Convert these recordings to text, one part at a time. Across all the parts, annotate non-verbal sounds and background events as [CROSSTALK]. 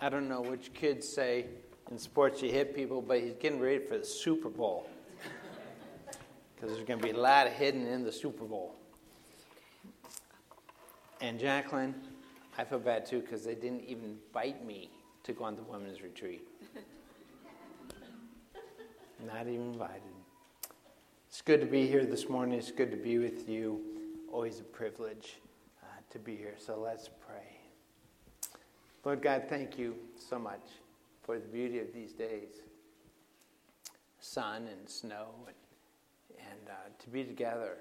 I don't know which kids say in sports you hit people, but he's getting ready for the Super Bowl. [LAUGHS] Because there's going to be a lot hidden in the Super Bowl. And Jacqueline, I feel bad too because they didn't even invite me to go on the women's retreat. Not even invited. It's good to be here this morning. It's good to be with you. Always a privilege uh, to be here. So let's pray. Lord God, thank you so much for the beauty of these days sun and snow, and, and uh, to be together.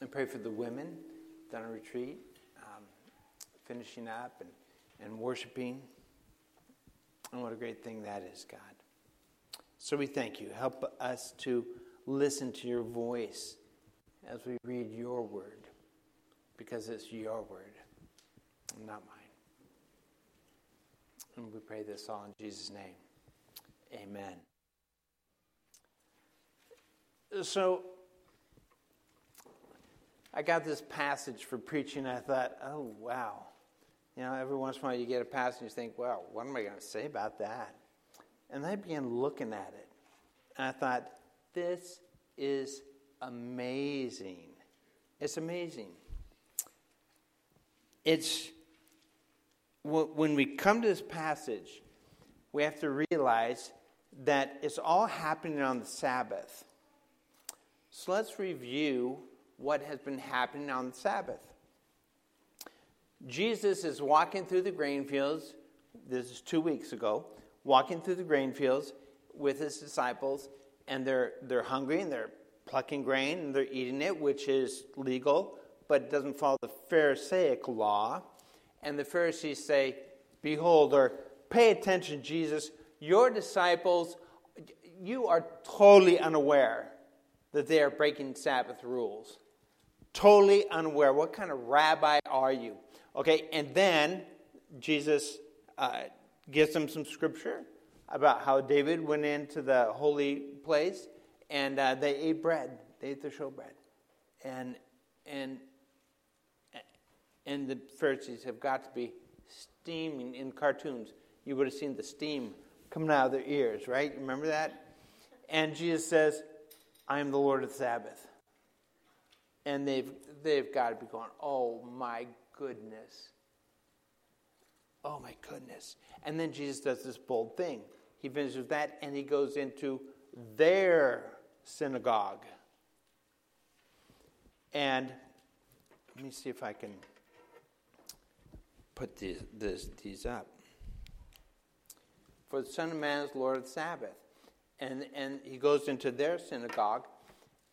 And pray for the women down a retreat, um, finishing up and, and worshiping. And what a great thing that is, God. So we thank you. Help us to listen to your voice as we read your word, because it's your word, not mine. And we pray this all in Jesus' name. Amen. So, I got this passage for preaching. I thought, oh, wow. You know, every once in a while you get a passage and you think, well, what am I going to say about that? And I began looking at it. And I thought, this is amazing. It's amazing. It's when we come to this passage, we have to realize that it's all happening on the Sabbath. So let's review what has been happening on the Sabbath. Jesus is walking through the grain fields. This is two weeks ago. Walking through the grain fields with his disciples, and they're, they're hungry and they're plucking grain and they're eating it, which is legal, but it doesn't follow the Pharisaic law and the Pharisees say, Behold, or pay attention, Jesus, your disciples, you are totally unaware that they are breaking Sabbath rules. Totally unaware. What kind of rabbi are you? Okay, and then Jesus uh, gives them some scripture about how David went into the holy place and uh, they ate bread. They ate the showbread. And, and and the Pharisees have got to be steaming in cartoons. You would have seen the steam coming out of their ears, right? Remember that? And Jesus says, I am the Lord of the Sabbath. And they've, they've got to be going, oh my goodness. Oh my goodness. And then Jesus does this bold thing. He finishes that and he goes into their synagogue. And let me see if I can put these, this, these up. For the Son of Man is Lord of the Sabbath. And, and he goes into their synagogue,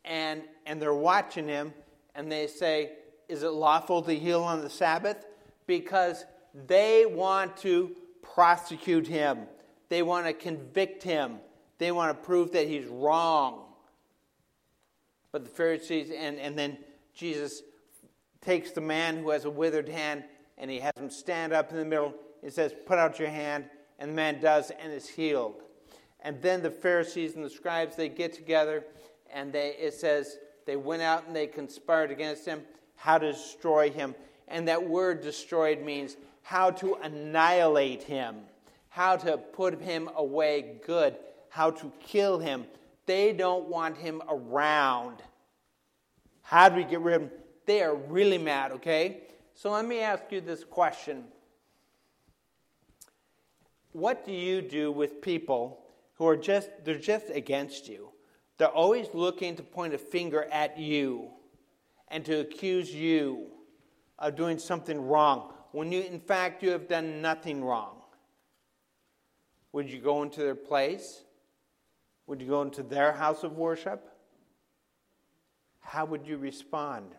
and, and they're watching him, and they say, Is it lawful to heal on the Sabbath? Because they want to prosecute him, they want to convict him, they want to prove that he's wrong. But the Pharisees, and, and then Jesus takes the man who has a withered hand and he has him stand up in the middle. He says, Put out your hand. And the man does and is healed. And then the Pharisees and the scribes, they get together and they, it says, they went out and they conspired against him, how to destroy him. And that word destroyed means how to annihilate him, how to put him away good, how to kill him. They don't want him around. How do we get rid of him? They are really mad, okay? So let me ask you this question What do you do with people who are just, they're just against you? They're always looking to point a finger at you and to accuse you of doing something wrong when you, in fact, you have done nothing wrong. Would you go into their place? Would you go into their house of worship? How would you respond?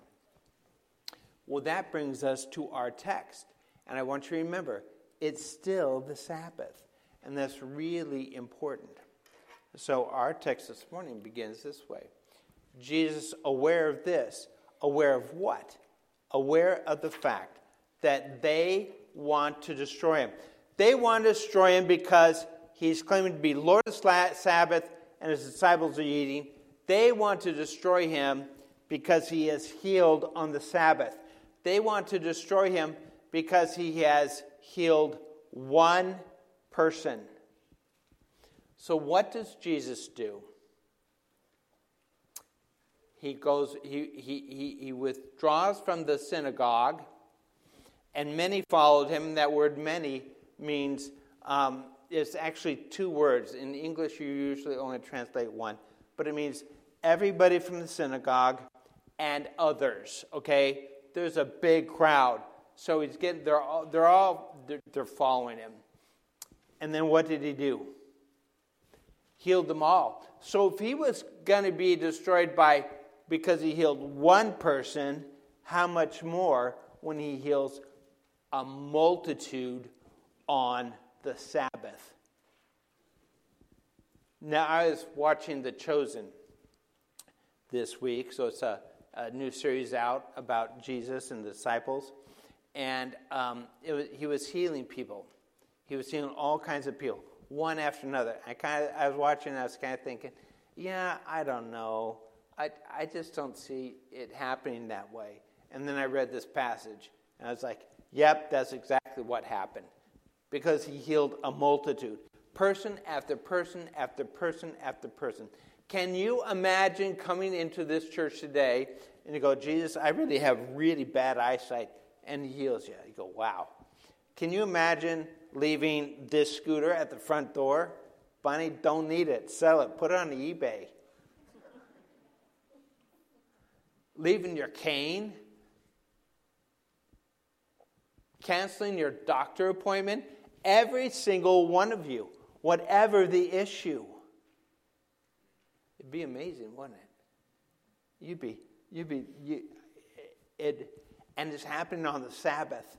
Well, that brings us to our text. And I want you to remember, it's still the Sabbath. And that's really important. So our text this morning begins this way Jesus, aware of this, aware of what? Aware of the fact that they want to destroy him. They want to destroy him because he's claiming to be Lord of the Sabbath and his disciples are eating. They want to destroy him because he is healed on the Sabbath. They want to destroy him because he has healed one person. So, what does Jesus do? He goes, he, he, he, he withdraws from the synagogue, and many followed him. That word many means um, it's actually two words. In English, you usually only translate one, but it means everybody from the synagogue and others. Okay, there's a big crowd, so he's getting. They're all. They're all. They're, following him. And then what did he do? Healed them all. So if he was going to be destroyed by because he healed one person, how much more when he heals a multitude on the Sabbath? Now, I was watching The Chosen this week, so it's a, a new series out about Jesus and the disciples. And um, was, he was healing people. He was healing all kinds of people, one after another. I kind of, I was watching, I was kind of thinking, yeah, I don't know. I, I just don't see it happening that way. And then I read this passage, and I was like, yep, that's exactly what happened. Because he healed a multitude, person after person after person after person. Can you imagine coming into this church today and you go, Jesus, I really have really bad eyesight, and he heals you? You go, wow. Can you imagine leaving this scooter at the front door? Bunny, don't need it. Sell it. Put it on eBay. leaving your cane, canceling your doctor appointment, every single one of you, whatever the issue. It'd be amazing, wouldn't it? You'd be, you'd be, you, it, and it's happening on the Sabbath.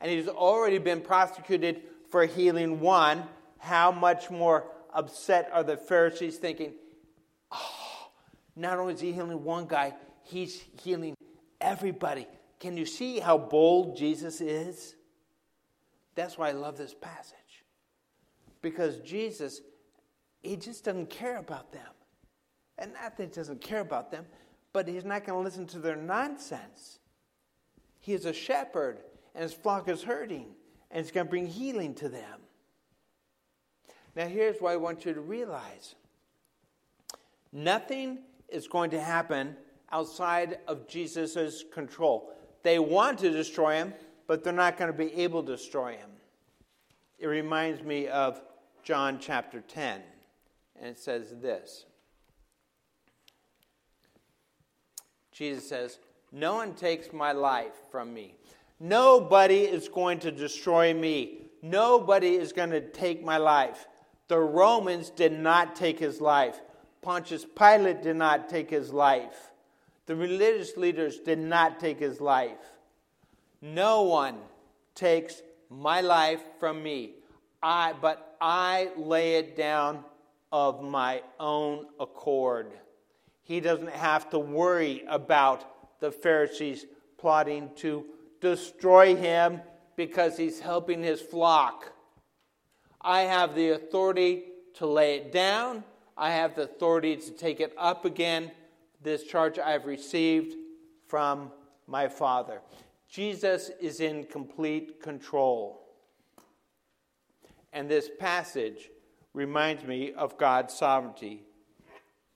And he's already been prosecuted for healing one. How much more upset are the Pharisees thinking, oh, not only is he healing one guy, he's healing everybody. Can you see how bold Jesus is? That's why I love this passage. Because Jesus, he just doesn't care about them. And not that he doesn't care about them, but he's not going to listen to their nonsense. He is a shepherd, and his flock is hurting, and he's going to bring healing to them. Now, here's what I want you to realize nothing is going to happen outside of Jesus' control. They want to destroy him, but they're not going to be able to destroy him. It reminds me of John chapter 10, and it says this Jesus says, No one takes my life from me. Nobody is going to destroy me. Nobody is going to take my life. The Romans did not take his life. Pontius Pilate did not take his life. The religious leaders did not take his life. No one takes my life from me. I, but I lay it down of my own accord. He doesn't have to worry about the Pharisees plotting to destroy him because he's helping his flock. I have the authority to lay it down I have the authority to take it up again, this charge I have received from my Father. Jesus is in complete control. And this passage reminds me of God's sovereignty,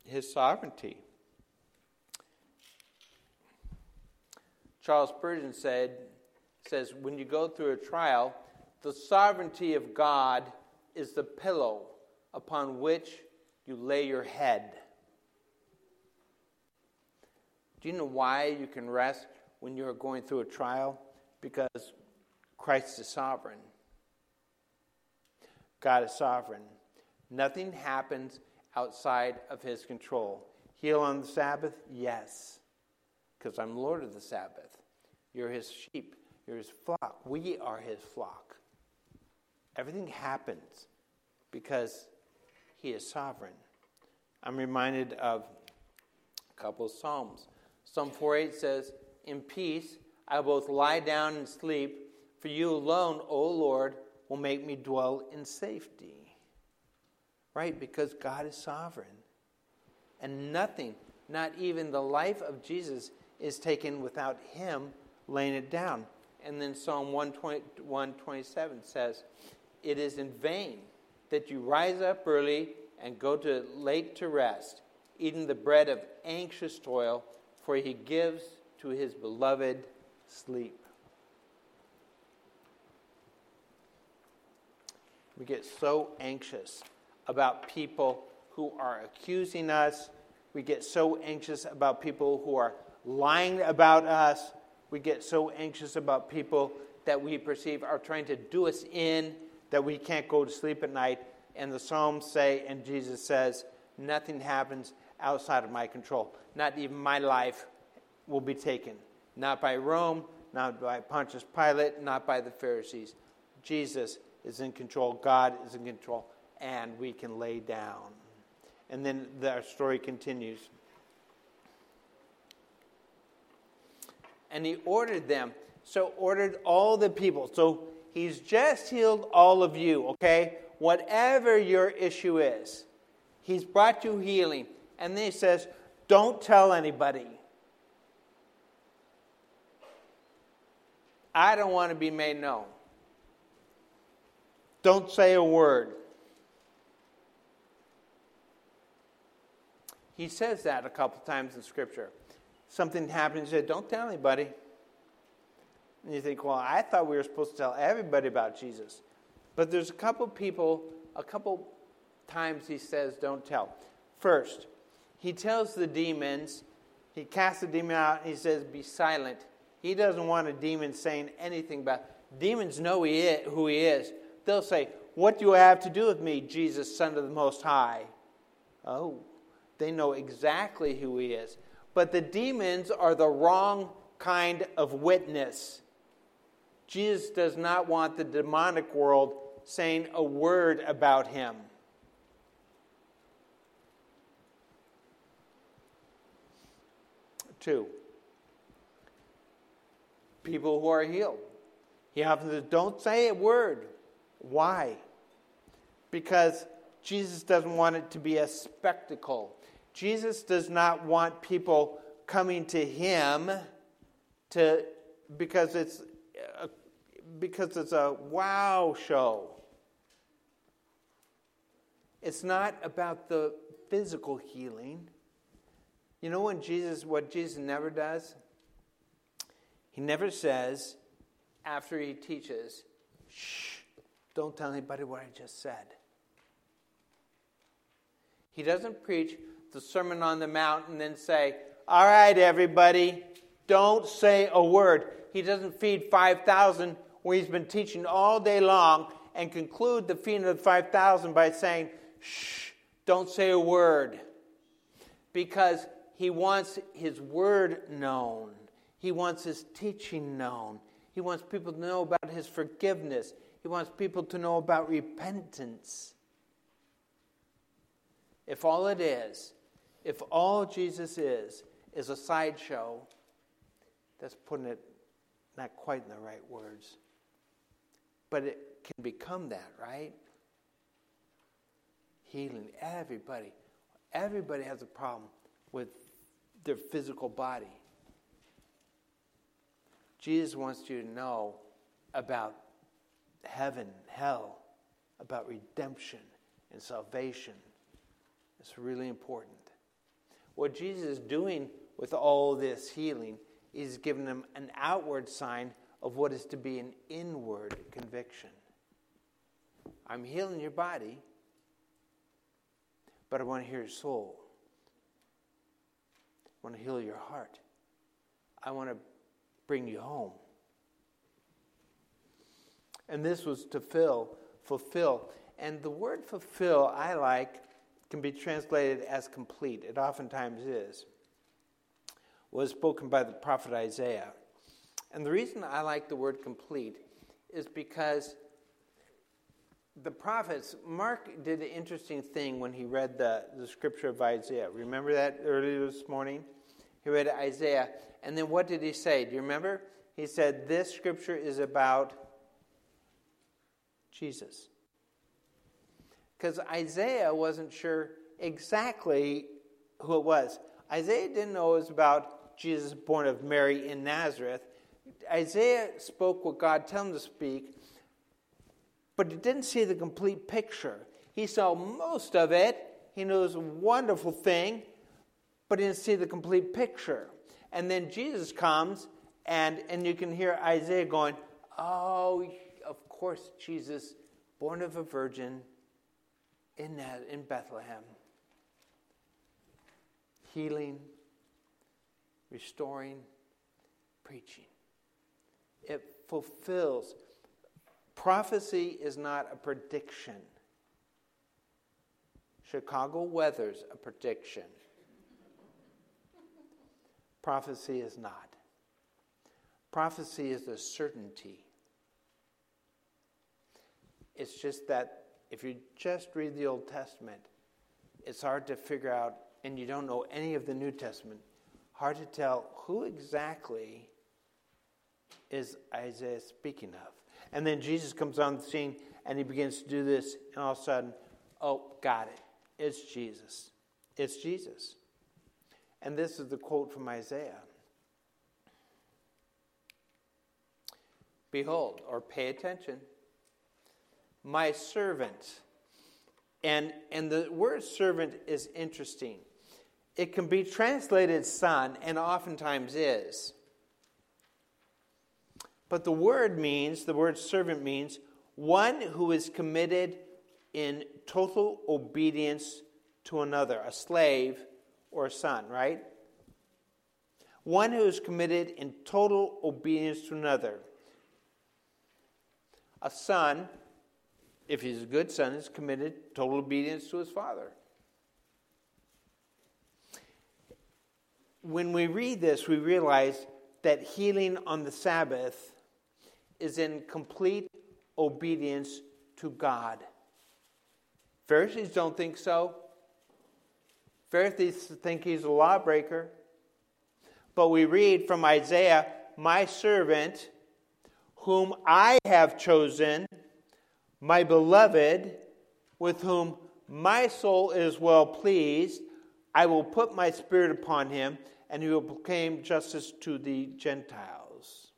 his sovereignty. Charles Spurgeon said, says, when you go through a trial, the sovereignty of God is the pillow upon which you lay your head. Do you know why you can rest when you're going through a trial? Because Christ is sovereign. God is sovereign. Nothing happens outside of his control. Heal on the Sabbath? Yes, because I'm Lord of the Sabbath. You're his sheep, you're his flock. We are his flock. Everything happens because he is sovereign. I'm reminded of a couple of Psalms. Psalm 48 says, In peace I will both lie down and sleep, for you alone, O Lord, will make me dwell in safety. Right? Because God is sovereign. And nothing, not even the life of Jesus, is taken without Him laying it down. And then Psalm 120, 127 says, it is in vain that you rise up early and go to late to rest, eating the bread of anxious toil, for he gives to his beloved sleep. We get so anxious about people who are accusing us. We get so anxious about people who are lying about us. We get so anxious about people that we perceive are trying to do us in that we can't go to sleep at night. And the Psalms say, and Jesus says, nothing happens outside of my control. Not even my life will be taken. Not by Rome, not by Pontius Pilate, not by the Pharisees. Jesus is in control, God is in control, and we can lay down. And then our story continues. And he ordered them, so ordered all the people. So he's just healed all of you, okay? Whatever your issue is, he's brought you healing. And then he says, don't tell anybody. I don't want to be made known. Don't say a word. He says that a couple times in Scripture. Something happens, he said, Don't tell anybody. And you think, Well, I thought we were supposed to tell everybody about Jesus. But there's a couple people, a couple times he says, Don't tell. First, he tells the demons, he casts the demon out, and he says, Be silent. He doesn't want a demon saying anything about Demons know he is, who he is. They'll say, What do you have to do with me, Jesus, Son of the Most High? Oh, they know exactly who he is. But the demons are the wrong kind of witness. Jesus does not want the demonic world saying a word about him. Two, people who are healed. He often says, Don't say a word. Why? Because Jesus doesn't want it to be a spectacle. Jesus does not want people coming to him to because it's a, because it's a wow show. It's not about the physical healing. You know when Jesus what Jesus never does? He never says after he teaches, shh, don't tell anybody what I just said. He doesn't preach the Sermon on the Mount and then say, All right, everybody, don't say a word. He doesn't feed 5,000 where he's been teaching all day long and conclude the feeding of the 5,000 by saying, Shh, don't say a word. Because he wants his word known, he wants his teaching known, he wants people to know about his forgiveness. He wants people to know about repentance. If all it is, if all Jesus is, is a sideshow, that's putting it not quite in the right words. But it can become that, right? Healing everybody. Everybody has a problem with their physical body. Jesus wants you to know about heaven, hell, about redemption and salvation. It's really important. What Jesus is doing with all this healing is giving them an outward sign of what is to be an inward conviction. I'm healing your body, but I want to heal your soul. I want to heal your heart. I want to bring you home. And this was to fill, fulfill. And the word fulfill, I like, can be translated as complete. It oftentimes is. Was spoken by the prophet Isaiah. And the reason I like the word complete is because the prophets, Mark did an interesting thing when he read the, the scripture of Isaiah. Remember that earlier this morning? He read Isaiah, and then what did he say? Do you remember? He said, This scripture is about Jesus. Because Isaiah wasn't sure exactly who it was. Isaiah didn't know it was about Jesus born of Mary in Nazareth. Isaiah spoke what God told him to speak, but he didn't see the complete picture. He saw most of it. He knew a wonderful thing, but he didn't see the complete picture. And then Jesus comes, and, and you can hear Isaiah going, Oh, of course, Jesus, born of a virgin in, that, in Bethlehem, healing, restoring, preaching. It fulfills. Prophecy is not a prediction. Chicago weather's a prediction. Prophecy is not. Prophecy is a certainty. It's just that if you just read the Old Testament, it's hard to figure out, and you don't know any of the New Testament, hard to tell who exactly is Isaiah speaking of. And then Jesus comes on the scene and he begins to do this, and all of a sudden, oh, got it. It's Jesus. It's Jesus. And this is the quote from Isaiah Behold, or pay attention, my servant. And, and the word servant is interesting. It can be translated son, and oftentimes is. But the word means, the word servant means, one who is committed in total obedience to another, a slave or a son, right? One who is committed in total obedience to another. A son, if he's a good son, is committed total obedience to his father. When we read this, we realize that healing on the Sabbath is in complete obedience to God. Pharisees don't think so. Pharisees think he's a lawbreaker. But we read from Isaiah, My servant, whom I have chosen, my beloved, with whom my soul is well pleased, I will put my spirit upon him, and he will proclaim justice to the Gentiles.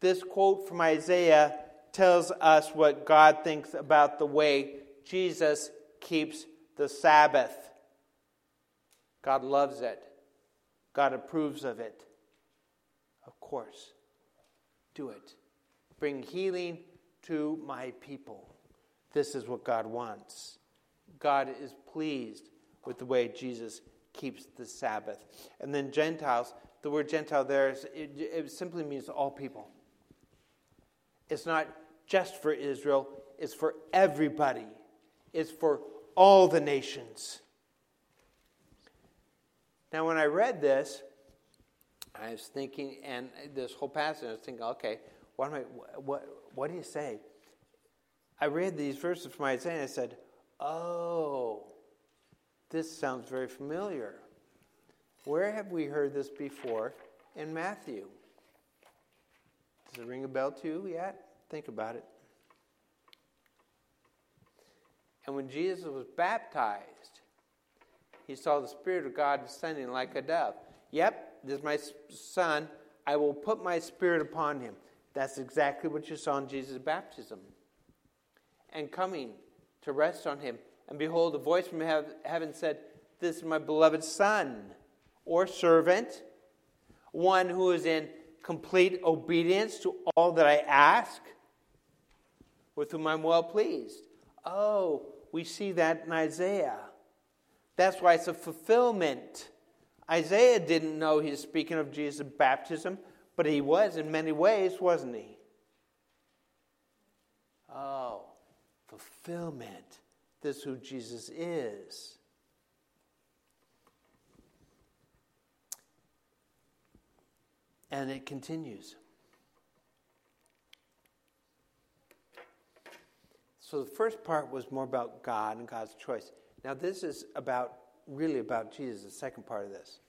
This quote from Isaiah tells us what God thinks about the way Jesus keeps the Sabbath. God loves it, God approves of it. Of course, do it. Bring healing to my people. This is what God wants. God is pleased with the way Jesus keeps the Sabbath. And then Gentiles, the word Gentile there is, it, it simply means all people. It's not just for Israel, it's for everybody, it's for all the nations. Now, when I read this, I was thinking, and this whole passage, I was thinking, okay, what, am I, what, what do you say? I read these verses from Isaiah and I said, oh, this sounds very familiar. Where have we heard this before in Matthew? Does it ring a bell to you yet? Think about it. And when Jesus was baptized, he saw the Spirit of God descending like a dove. Yep, this is my son. I will put my Spirit upon him. That's exactly what you saw in Jesus' baptism. And coming to rest on him. And behold, a voice from heaven said, This is my beloved Son, or servant, one who is in complete obedience to all that I ask, with whom I'm well pleased. Oh, we see that in Isaiah. That's why it's a fulfillment. Isaiah didn't know he was speaking of Jesus' baptism, but he was in many ways, wasn't he? Oh, fulfillment. This is who Jesus is. And it continues. So the first part was more about God and God's choice. Now this is about really about Jesus, the second part of this.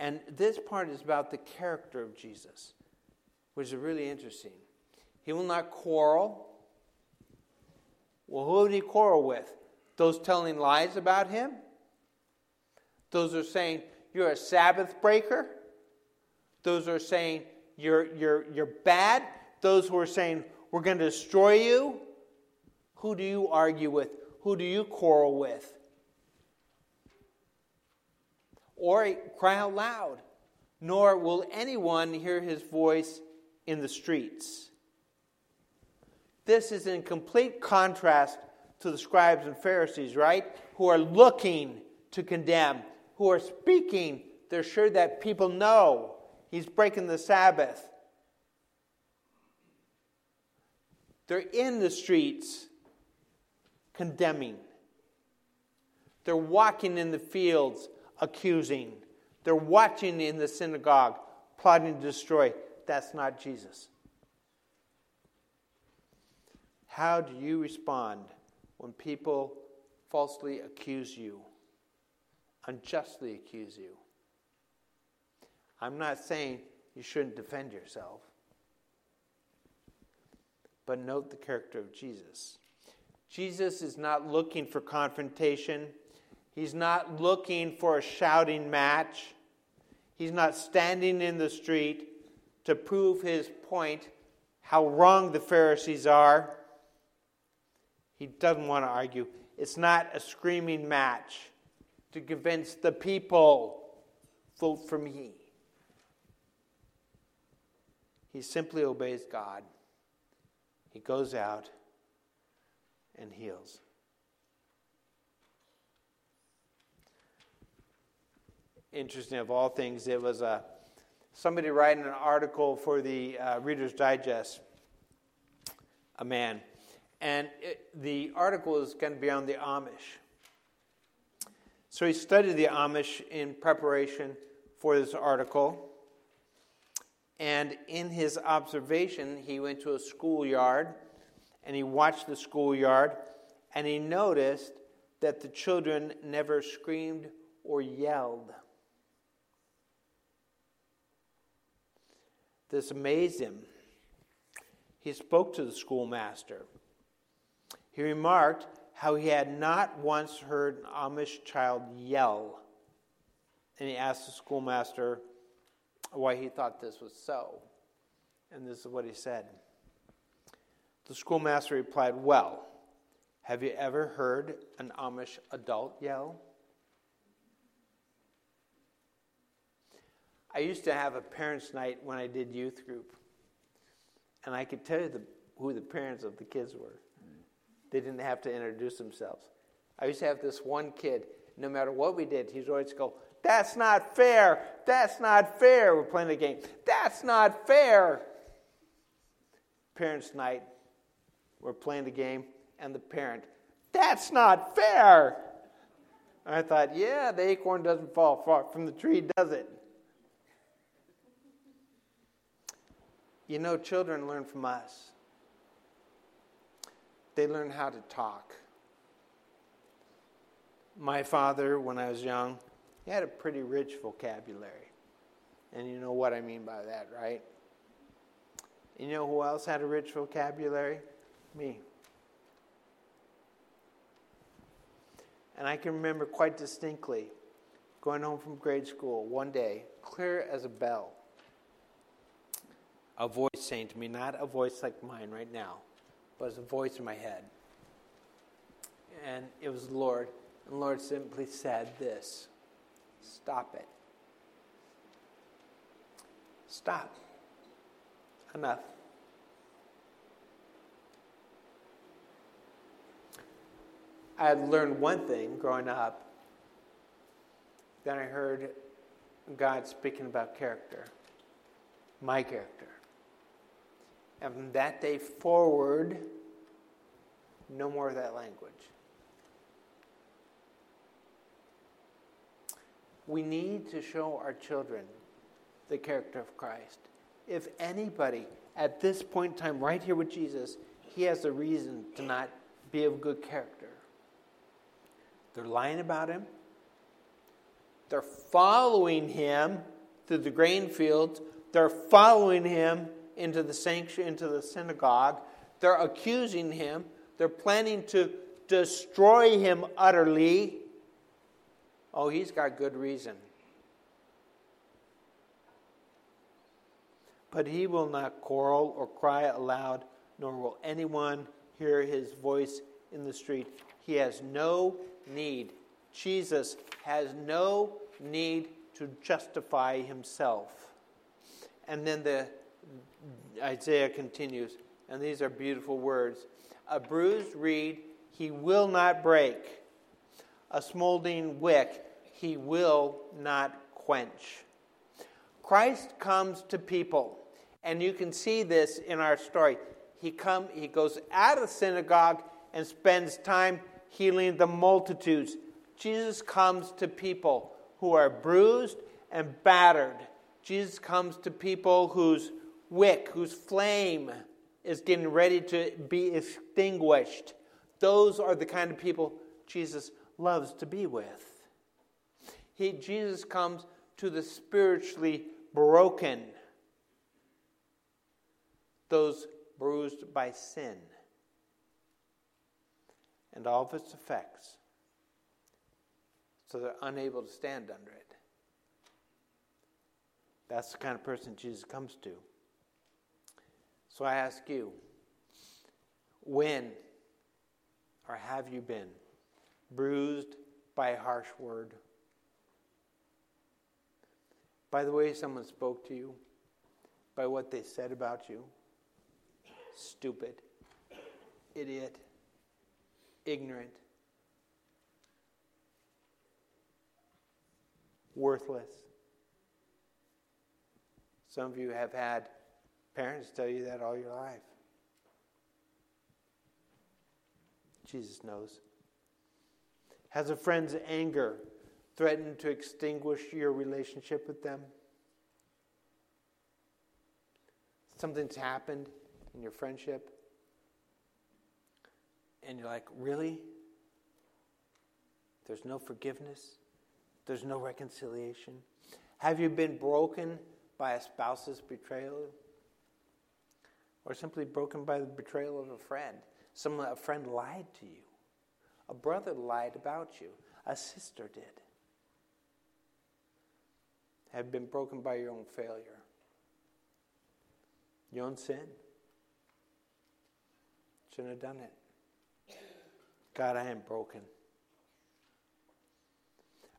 And this part is about the character of Jesus, which is really interesting. He will not quarrel. Well, who would he quarrel with? Those telling lies about him? Those are saying you're a Sabbath breaker? Those are saying you're, you're, you're bad. Those who are saying we're going to destroy you. Who do you argue with? Who do you quarrel with? Or cry out loud, nor will anyone hear his voice in the streets. This is in complete contrast to the scribes and Pharisees, right? Who are looking to condemn, who are speaking. They're sure that people know he's breaking the Sabbath. They're in the streets condemning. They're walking in the fields accusing. They're watching in the synagogue plotting to destroy. That's not Jesus. How do you respond when people falsely accuse you, unjustly accuse you? I'm not saying you shouldn't defend yourself, but note the character of Jesus. Jesus is not looking for confrontation. He's not looking for a shouting match. He's not standing in the street to prove his point, how wrong the Pharisees are. He doesn't want to argue. It's not a screaming match to convince the people vote for me. He simply obeys God. He goes out and heals. Interesting, of all things, it was a, uh, somebody writing an article for the uh, Reader's Digest, a man. And it, the article is going to be on the Amish. So he studied the Amish in preparation for this article. And in his observation, he went to a schoolyard and he watched the schoolyard and he noticed that the children never screamed or yelled. This amazed him. He spoke to the schoolmaster. He remarked how he had not once heard an Amish child yell. And he asked the schoolmaster why he thought this was so. And this is what he said. The schoolmaster replied, Well, have you ever heard an Amish adult yell? I used to have a parents' night when I did youth group, and I could tell you the, who the parents of the kids were. They didn't have to introduce themselves. I used to have this one kid, no matter what we did, he'd always go, That's not fair. That's not fair. We're playing a game. That's not fair. Parents' night, we're playing the game, and the parent, That's not fair. I thought, Yeah, the acorn doesn't fall far from the tree, does it? You know, children learn from us. They learn how to talk. My father, when I was young, he had a pretty rich vocabulary. And you know what I mean by that, right? You know who else had a rich vocabulary? Me. And I can remember quite distinctly going home from grade school one day, clear as a bell a voice saying to me, not a voice like mine right now, but it's a voice in my head. And it was the Lord. And the Lord simply said this Stop it. Stop. Enough. I had learned one thing growing up. Then I heard God speaking about character, my character. And from that day forward, no more of that language. We need to show our children the character of Christ. If anybody at this point in time, right here with Jesus, he has a reason to not be of good character. They're lying about him. They're following him through the grain fields. They're following him into the sanctuary, into the synagogue. They're accusing him. They're planning to destroy him utterly. Oh, he's got good reason. But he will not quarrel or cry aloud, nor will anyone hear his voice in the street. He has no need. Jesus has no need to justify himself. And then the Isaiah continues, and these are beautiful words. A bruised reed he will not break. A smoldering wick he will not quench. Christ comes to people, and you can see this in our story. He come he goes out of the synagogue and spends time healing the multitudes. Jesus comes to people who are bruised and battered. Jesus comes to people whose wick, whose flame is getting ready to be extinguished. Those are the kind of people Jesus loves to be with. He, Jesus comes to the spiritually broken, those bruised by sin and all of its effects, so they're unable to stand under it. That's the kind of person Jesus comes to. So I ask you, when or have you been bruised by a harsh word? By the way someone spoke to you? By what they said about you? Stupid, idiot, ignorant, worthless. Some of you have had parents tell you that all your life. Jesus knows. Has a friend's anger threatened to extinguish your relationship with them? Something's happened in your friendship, and you're like, really? There's no forgiveness? There's no reconciliation? Have you been broken by a spouse's betrayal? Or simply broken by the betrayal of a friend? Someone, a friend lied to you. A brother lied about you. A sister did. Have been broken by your own failure, your own sin. Shouldn't have done it. God, I am broken.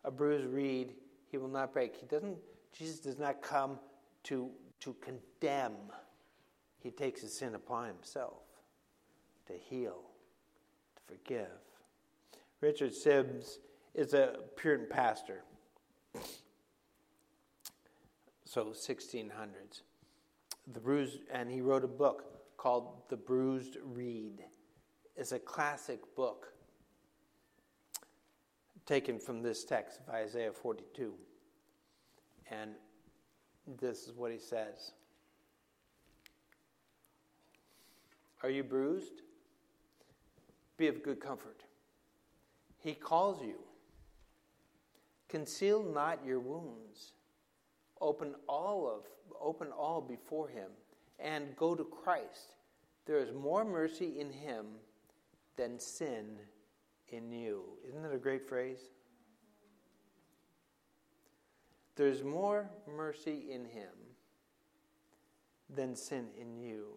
A bruised reed he will not break. He doesn't, Jesus does not come to, to condemn. He takes his sin upon himself to heal, to forgive. Richard Sibbes is a Puritan pastor. So 1600s. The bruised, and he wrote a book called The Bruised Reed. It's a classic book taken from this text of Isaiah 42. And this is what he says Are you bruised? Be of good comfort. He calls you. Conceal not your wounds. Open all of open all before him and go to Christ. There is more mercy in him than sin in you. Isn't that a great phrase? There's more mercy in him than sin in you.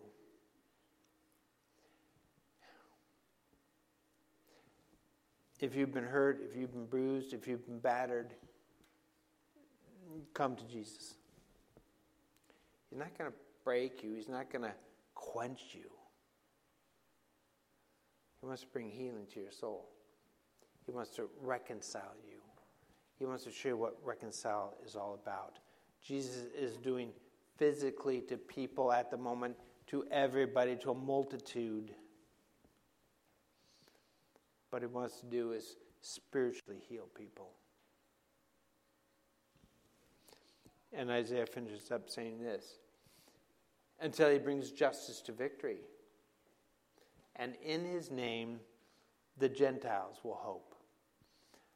If you've been hurt, if you've been bruised, if you've been battered, come to Jesus. He's not going to break you, He's not going to quench you. He wants to bring healing to your soul. He wants to reconcile you. He wants to show you what reconcile is all about. Jesus is doing physically to people at the moment, to everybody, to a multitude. What he wants to do is spiritually heal people. And Isaiah finishes up saying this until he brings justice to victory. And in his name, the Gentiles will hope.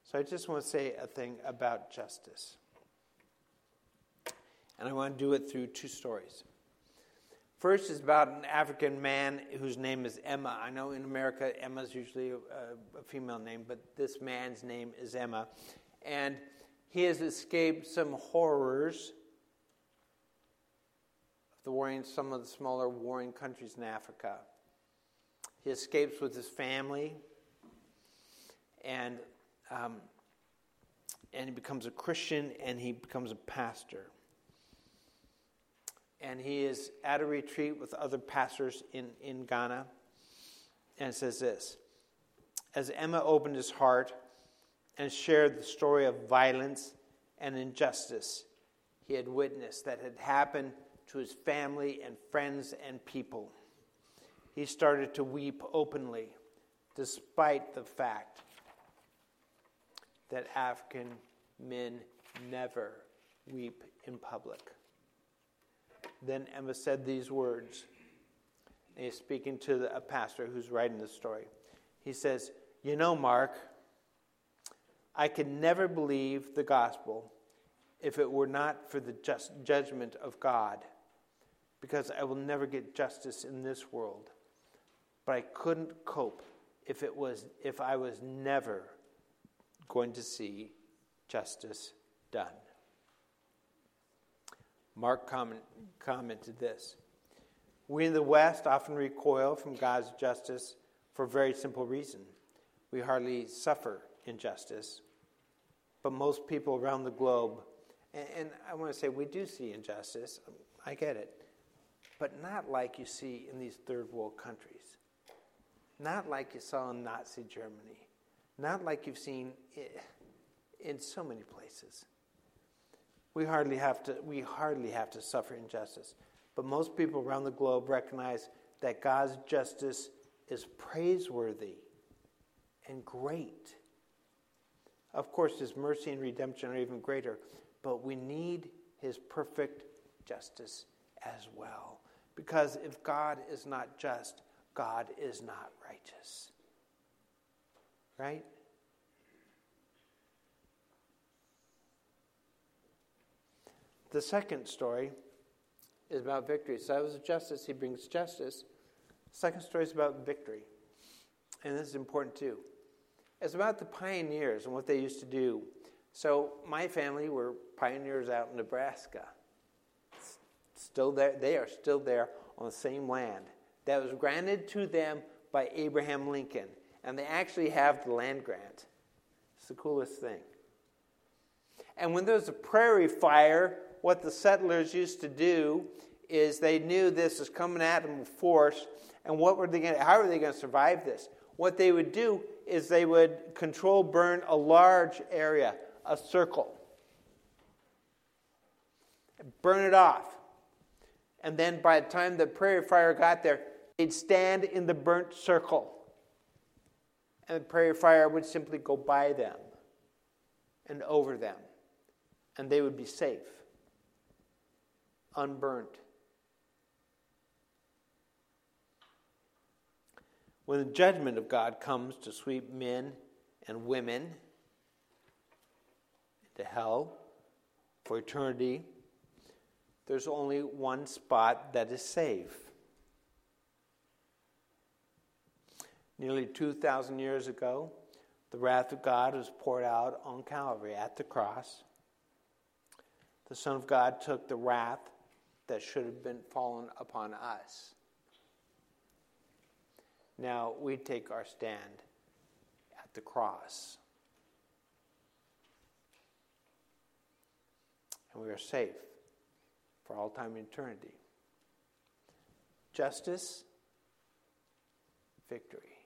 So I just want to say a thing about justice. And I want to do it through two stories. First is about an African man whose name is Emma. I know in America, Emma is usually a, a, female name, but this man's name is Emma. And he has escaped some horrors of the warring, some of the smaller warring countries in Africa. He escapes with his family and um, and he becomes a Christian and he becomes a pastor. And he is at a retreat with other pastors in, in Ghana. And says this As Emma opened his heart and shared the story of violence and injustice he had witnessed that had happened to his family and friends and people, he started to weep openly, despite the fact that African men never weep in public. Then Emma said these words. He's speaking to the, a pastor who's writing the story. He says, You know, Mark, I could never believe the gospel if it were not for the just judgment of God, because I will never get justice in this world. But I couldn't cope if it was if I was never going to see justice done. Mark comment, commented this We in the West often recoil from God's justice for a very simple reason. We hardly suffer injustice, but most people around the globe, and, and I want to say we do see injustice, I get it, but not like you see in these third world countries, not like you saw in Nazi Germany not like you've seen in so many places. We hardly have to, we hardly have to suffer injustice. But most people around the globe recognize that God's justice is praiseworthy and great. Of course, His mercy and redemption are even greater, but we need His perfect justice as well. Because if God is not just, God is not righteous. Right? The second story is about victory. So that was justice, he brings justice. second story is about victory. And this is important too. It's about the pioneers and what they used to do. So my family were pioneers out in Nebraska. Still there, they are still there on the same land that was granted to them by Abraham Lincoln and they actually have the land grant. It's the coolest thing. And when there's a prairie fire, what the settlers used to do is they knew this was coming at them with force, and what were they going how were they going to survive this? What they would do is they would control burn a large area, a circle, burn it off. And then by the time the prairie fire got there, they'd stand in the burnt circle and the prairie fire would simply go by them and over them, and they would be safe, unburnt. When the judgment of God comes to sweep men and women into hell for eternity, there's only one spot that is safe Nearly 2,000 years ago, the wrath of God was poured out on Calvary at the cross. The Son of God took the wrath that should have been fallen upon us. Now we take our stand at the cross. And we are safe for all time and eternity. Justice, victory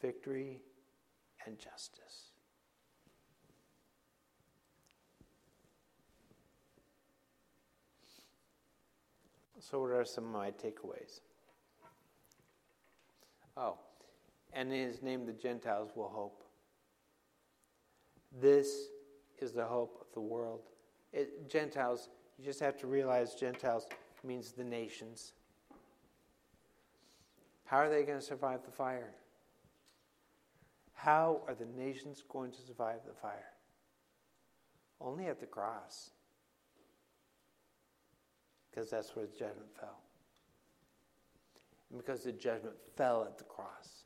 victory, and justice. So, what are some of my takeaways? Oh, and in his name the Gentiles will hope. This is the hope of the world. It, Gentiles, you just have to realize Gentiles means the nations. How are they going to survive the fire? How are the nations going to survive the fire? Only at the cross. Because that's where the judgment fell. And because the judgment fell at the cross,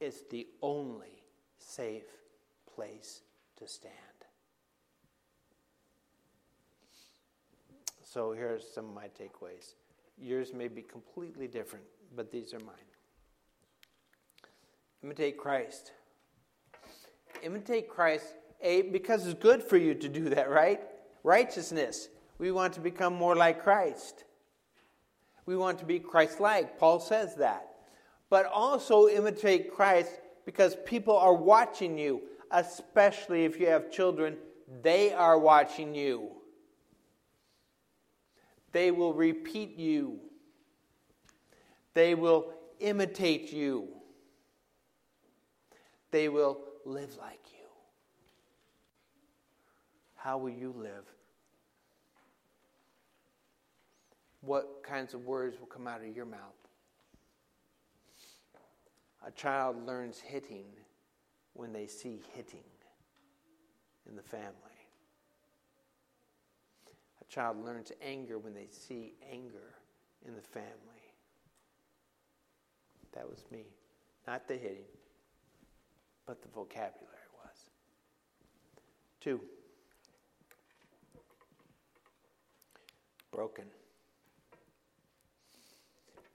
it's the only safe place to stand. So here are some of my takeaways. Yours may be completely different, but these are mine. Imitate Christ. imitate Christ, A, because it's good for you to do that, right? Righteousness. We want to become more like Christ. We want to be Christ like. Paul says that. But also imitate Christ because people are watching you, especially if you have children, they are watching you. They will repeat you, they will imitate you, they will live like you. How will you live? What kinds of words will come out of your mouth? A child learns hitting when they see hitting in the family. A child learns anger when they see anger in the family. That was me. Not the hitting, but the vocabulary was. Two, broken.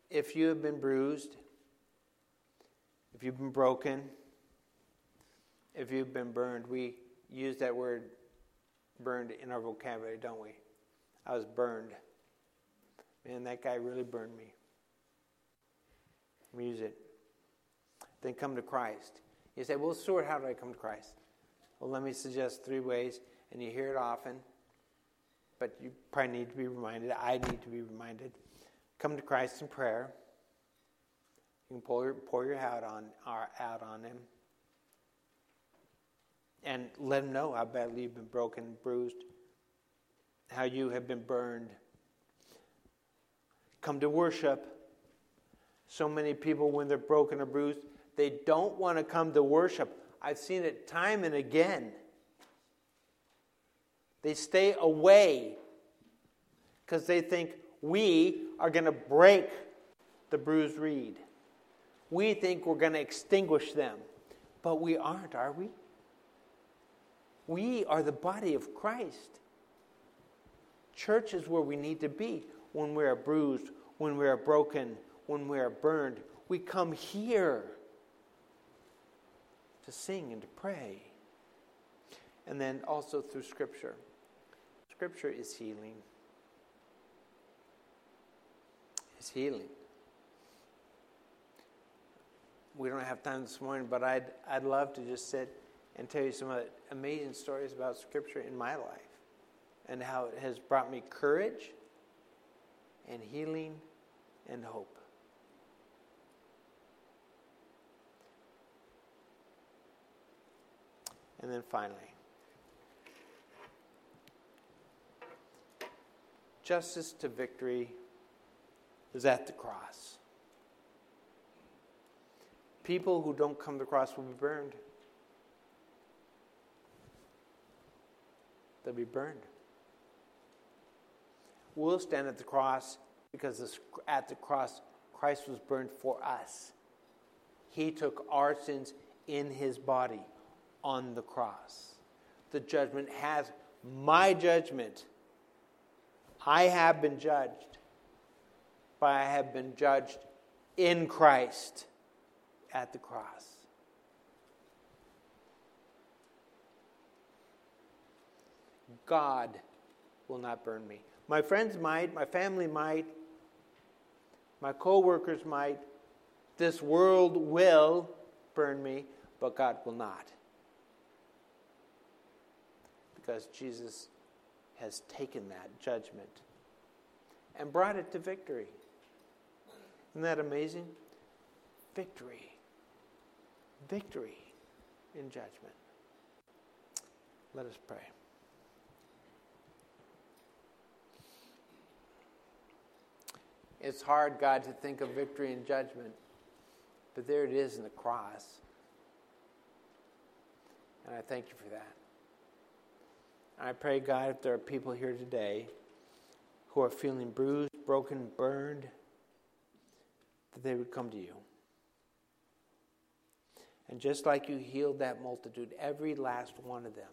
If you have been bruised, if you've been broken, if you've been burned, we use that word burned in our vocabulary, don't we? I was burned. Man, that guy really burned me. We use it. Then come to Christ. You say, well, Stuart, how do I come to Christ? Well, let me suggest three ways, and you hear it often, but you probably need to be reminded. I need to be reminded. Come to Christ in prayer. You can pour your, pour your out on, out on him. And let him know how badly you've been broken, bruised, how you have been burned. Come to worship. So many people, when they're broken or bruised, they don't want to come to worship. I've seen it time and again. They stay away because they think we are going to break the bruised reed. We think we're going to extinguish them, but we aren't, are we? We are the body of Christ. Church is where we need to be when we are bruised, when we are broken, when we are burned. We come here to sing and to pray. And then also through Scripture. Scripture is healing. It's healing we don't have time this morning, but I'd, I'd love to just sit and tell you some amazing stories about Scripture in my life and how it has brought me courage and healing and hope. And then finally, justice to victory is at the cross. People who don't come to the cross will be burned. They'll be burned. We'll stand at the cross because at the cross, Christ was burned for us. He took our sins in his body on the cross. The judgment has my judgment. I have been judged, but I have been judged in Christ at the cross. God will not burn me. My friends might, my family might, my co-workers might, this world will burn me, but God will not. Because Jesus has taken that judgment and brought it to victory. Isn't that amazing? Victory victory in judgment. Let us pray. It's hard, God, to think of victory in judgment, but there it is in the cross. And I thank you for that. I pray, God, if there are people here today who are feeling bruised, broken, burned, that they would come to you. And just like you healed that multitude, every last one of them,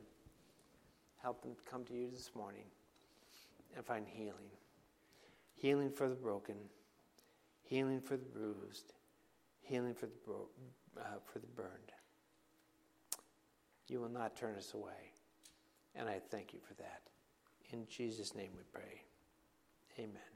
help them come to you this morning and find healing. Healing for the broken, healing for the bruised, healing for the, bro- uh, for the burned. You will not turn us away. And I thank you for that. In Jesus' name we pray. Amen.